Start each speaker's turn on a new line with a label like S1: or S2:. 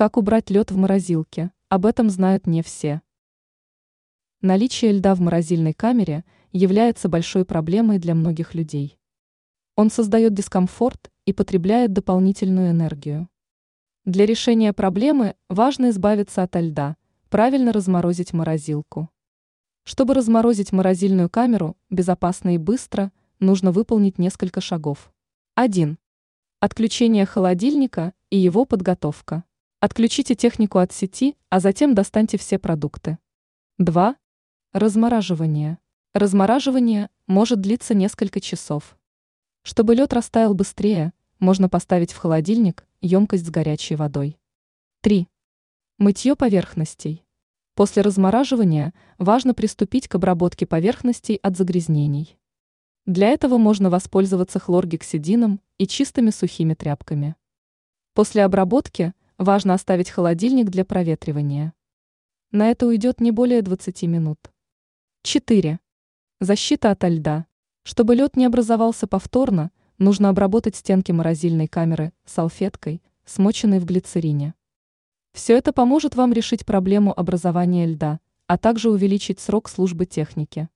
S1: Как убрать лед в морозилке? Об этом знают не все. Наличие льда в морозильной камере является большой проблемой для многих людей. Он создает дискомфорт и потребляет дополнительную энергию. Для решения проблемы важно избавиться от льда, правильно разморозить морозилку. Чтобы разморозить морозильную камеру безопасно и быстро, нужно выполнить несколько шагов. 1. Отключение холодильника и его подготовка. Отключите технику от сети, а затем достаньте все продукты. 2. Размораживание. Размораживание может длиться несколько часов. Чтобы лед растаял быстрее, можно поставить в холодильник емкость с горячей водой. 3. Мытье поверхностей. После размораживания важно приступить к обработке поверхностей от загрязнений. Для этого можно воспользоваться хлоргексидином и чистыми сухими тряпками. После обработки важно оставить холодильник для проветривания. На это уйдет не более 20 минут. 4. Защита от льда. Чтобы лед не образовался повторно, нужно обработать стенки морозильной камеры салфеткой, смоченной в глицерине. Все это поможет вам решить проблему образования льда, а также увеличить срок службы техники.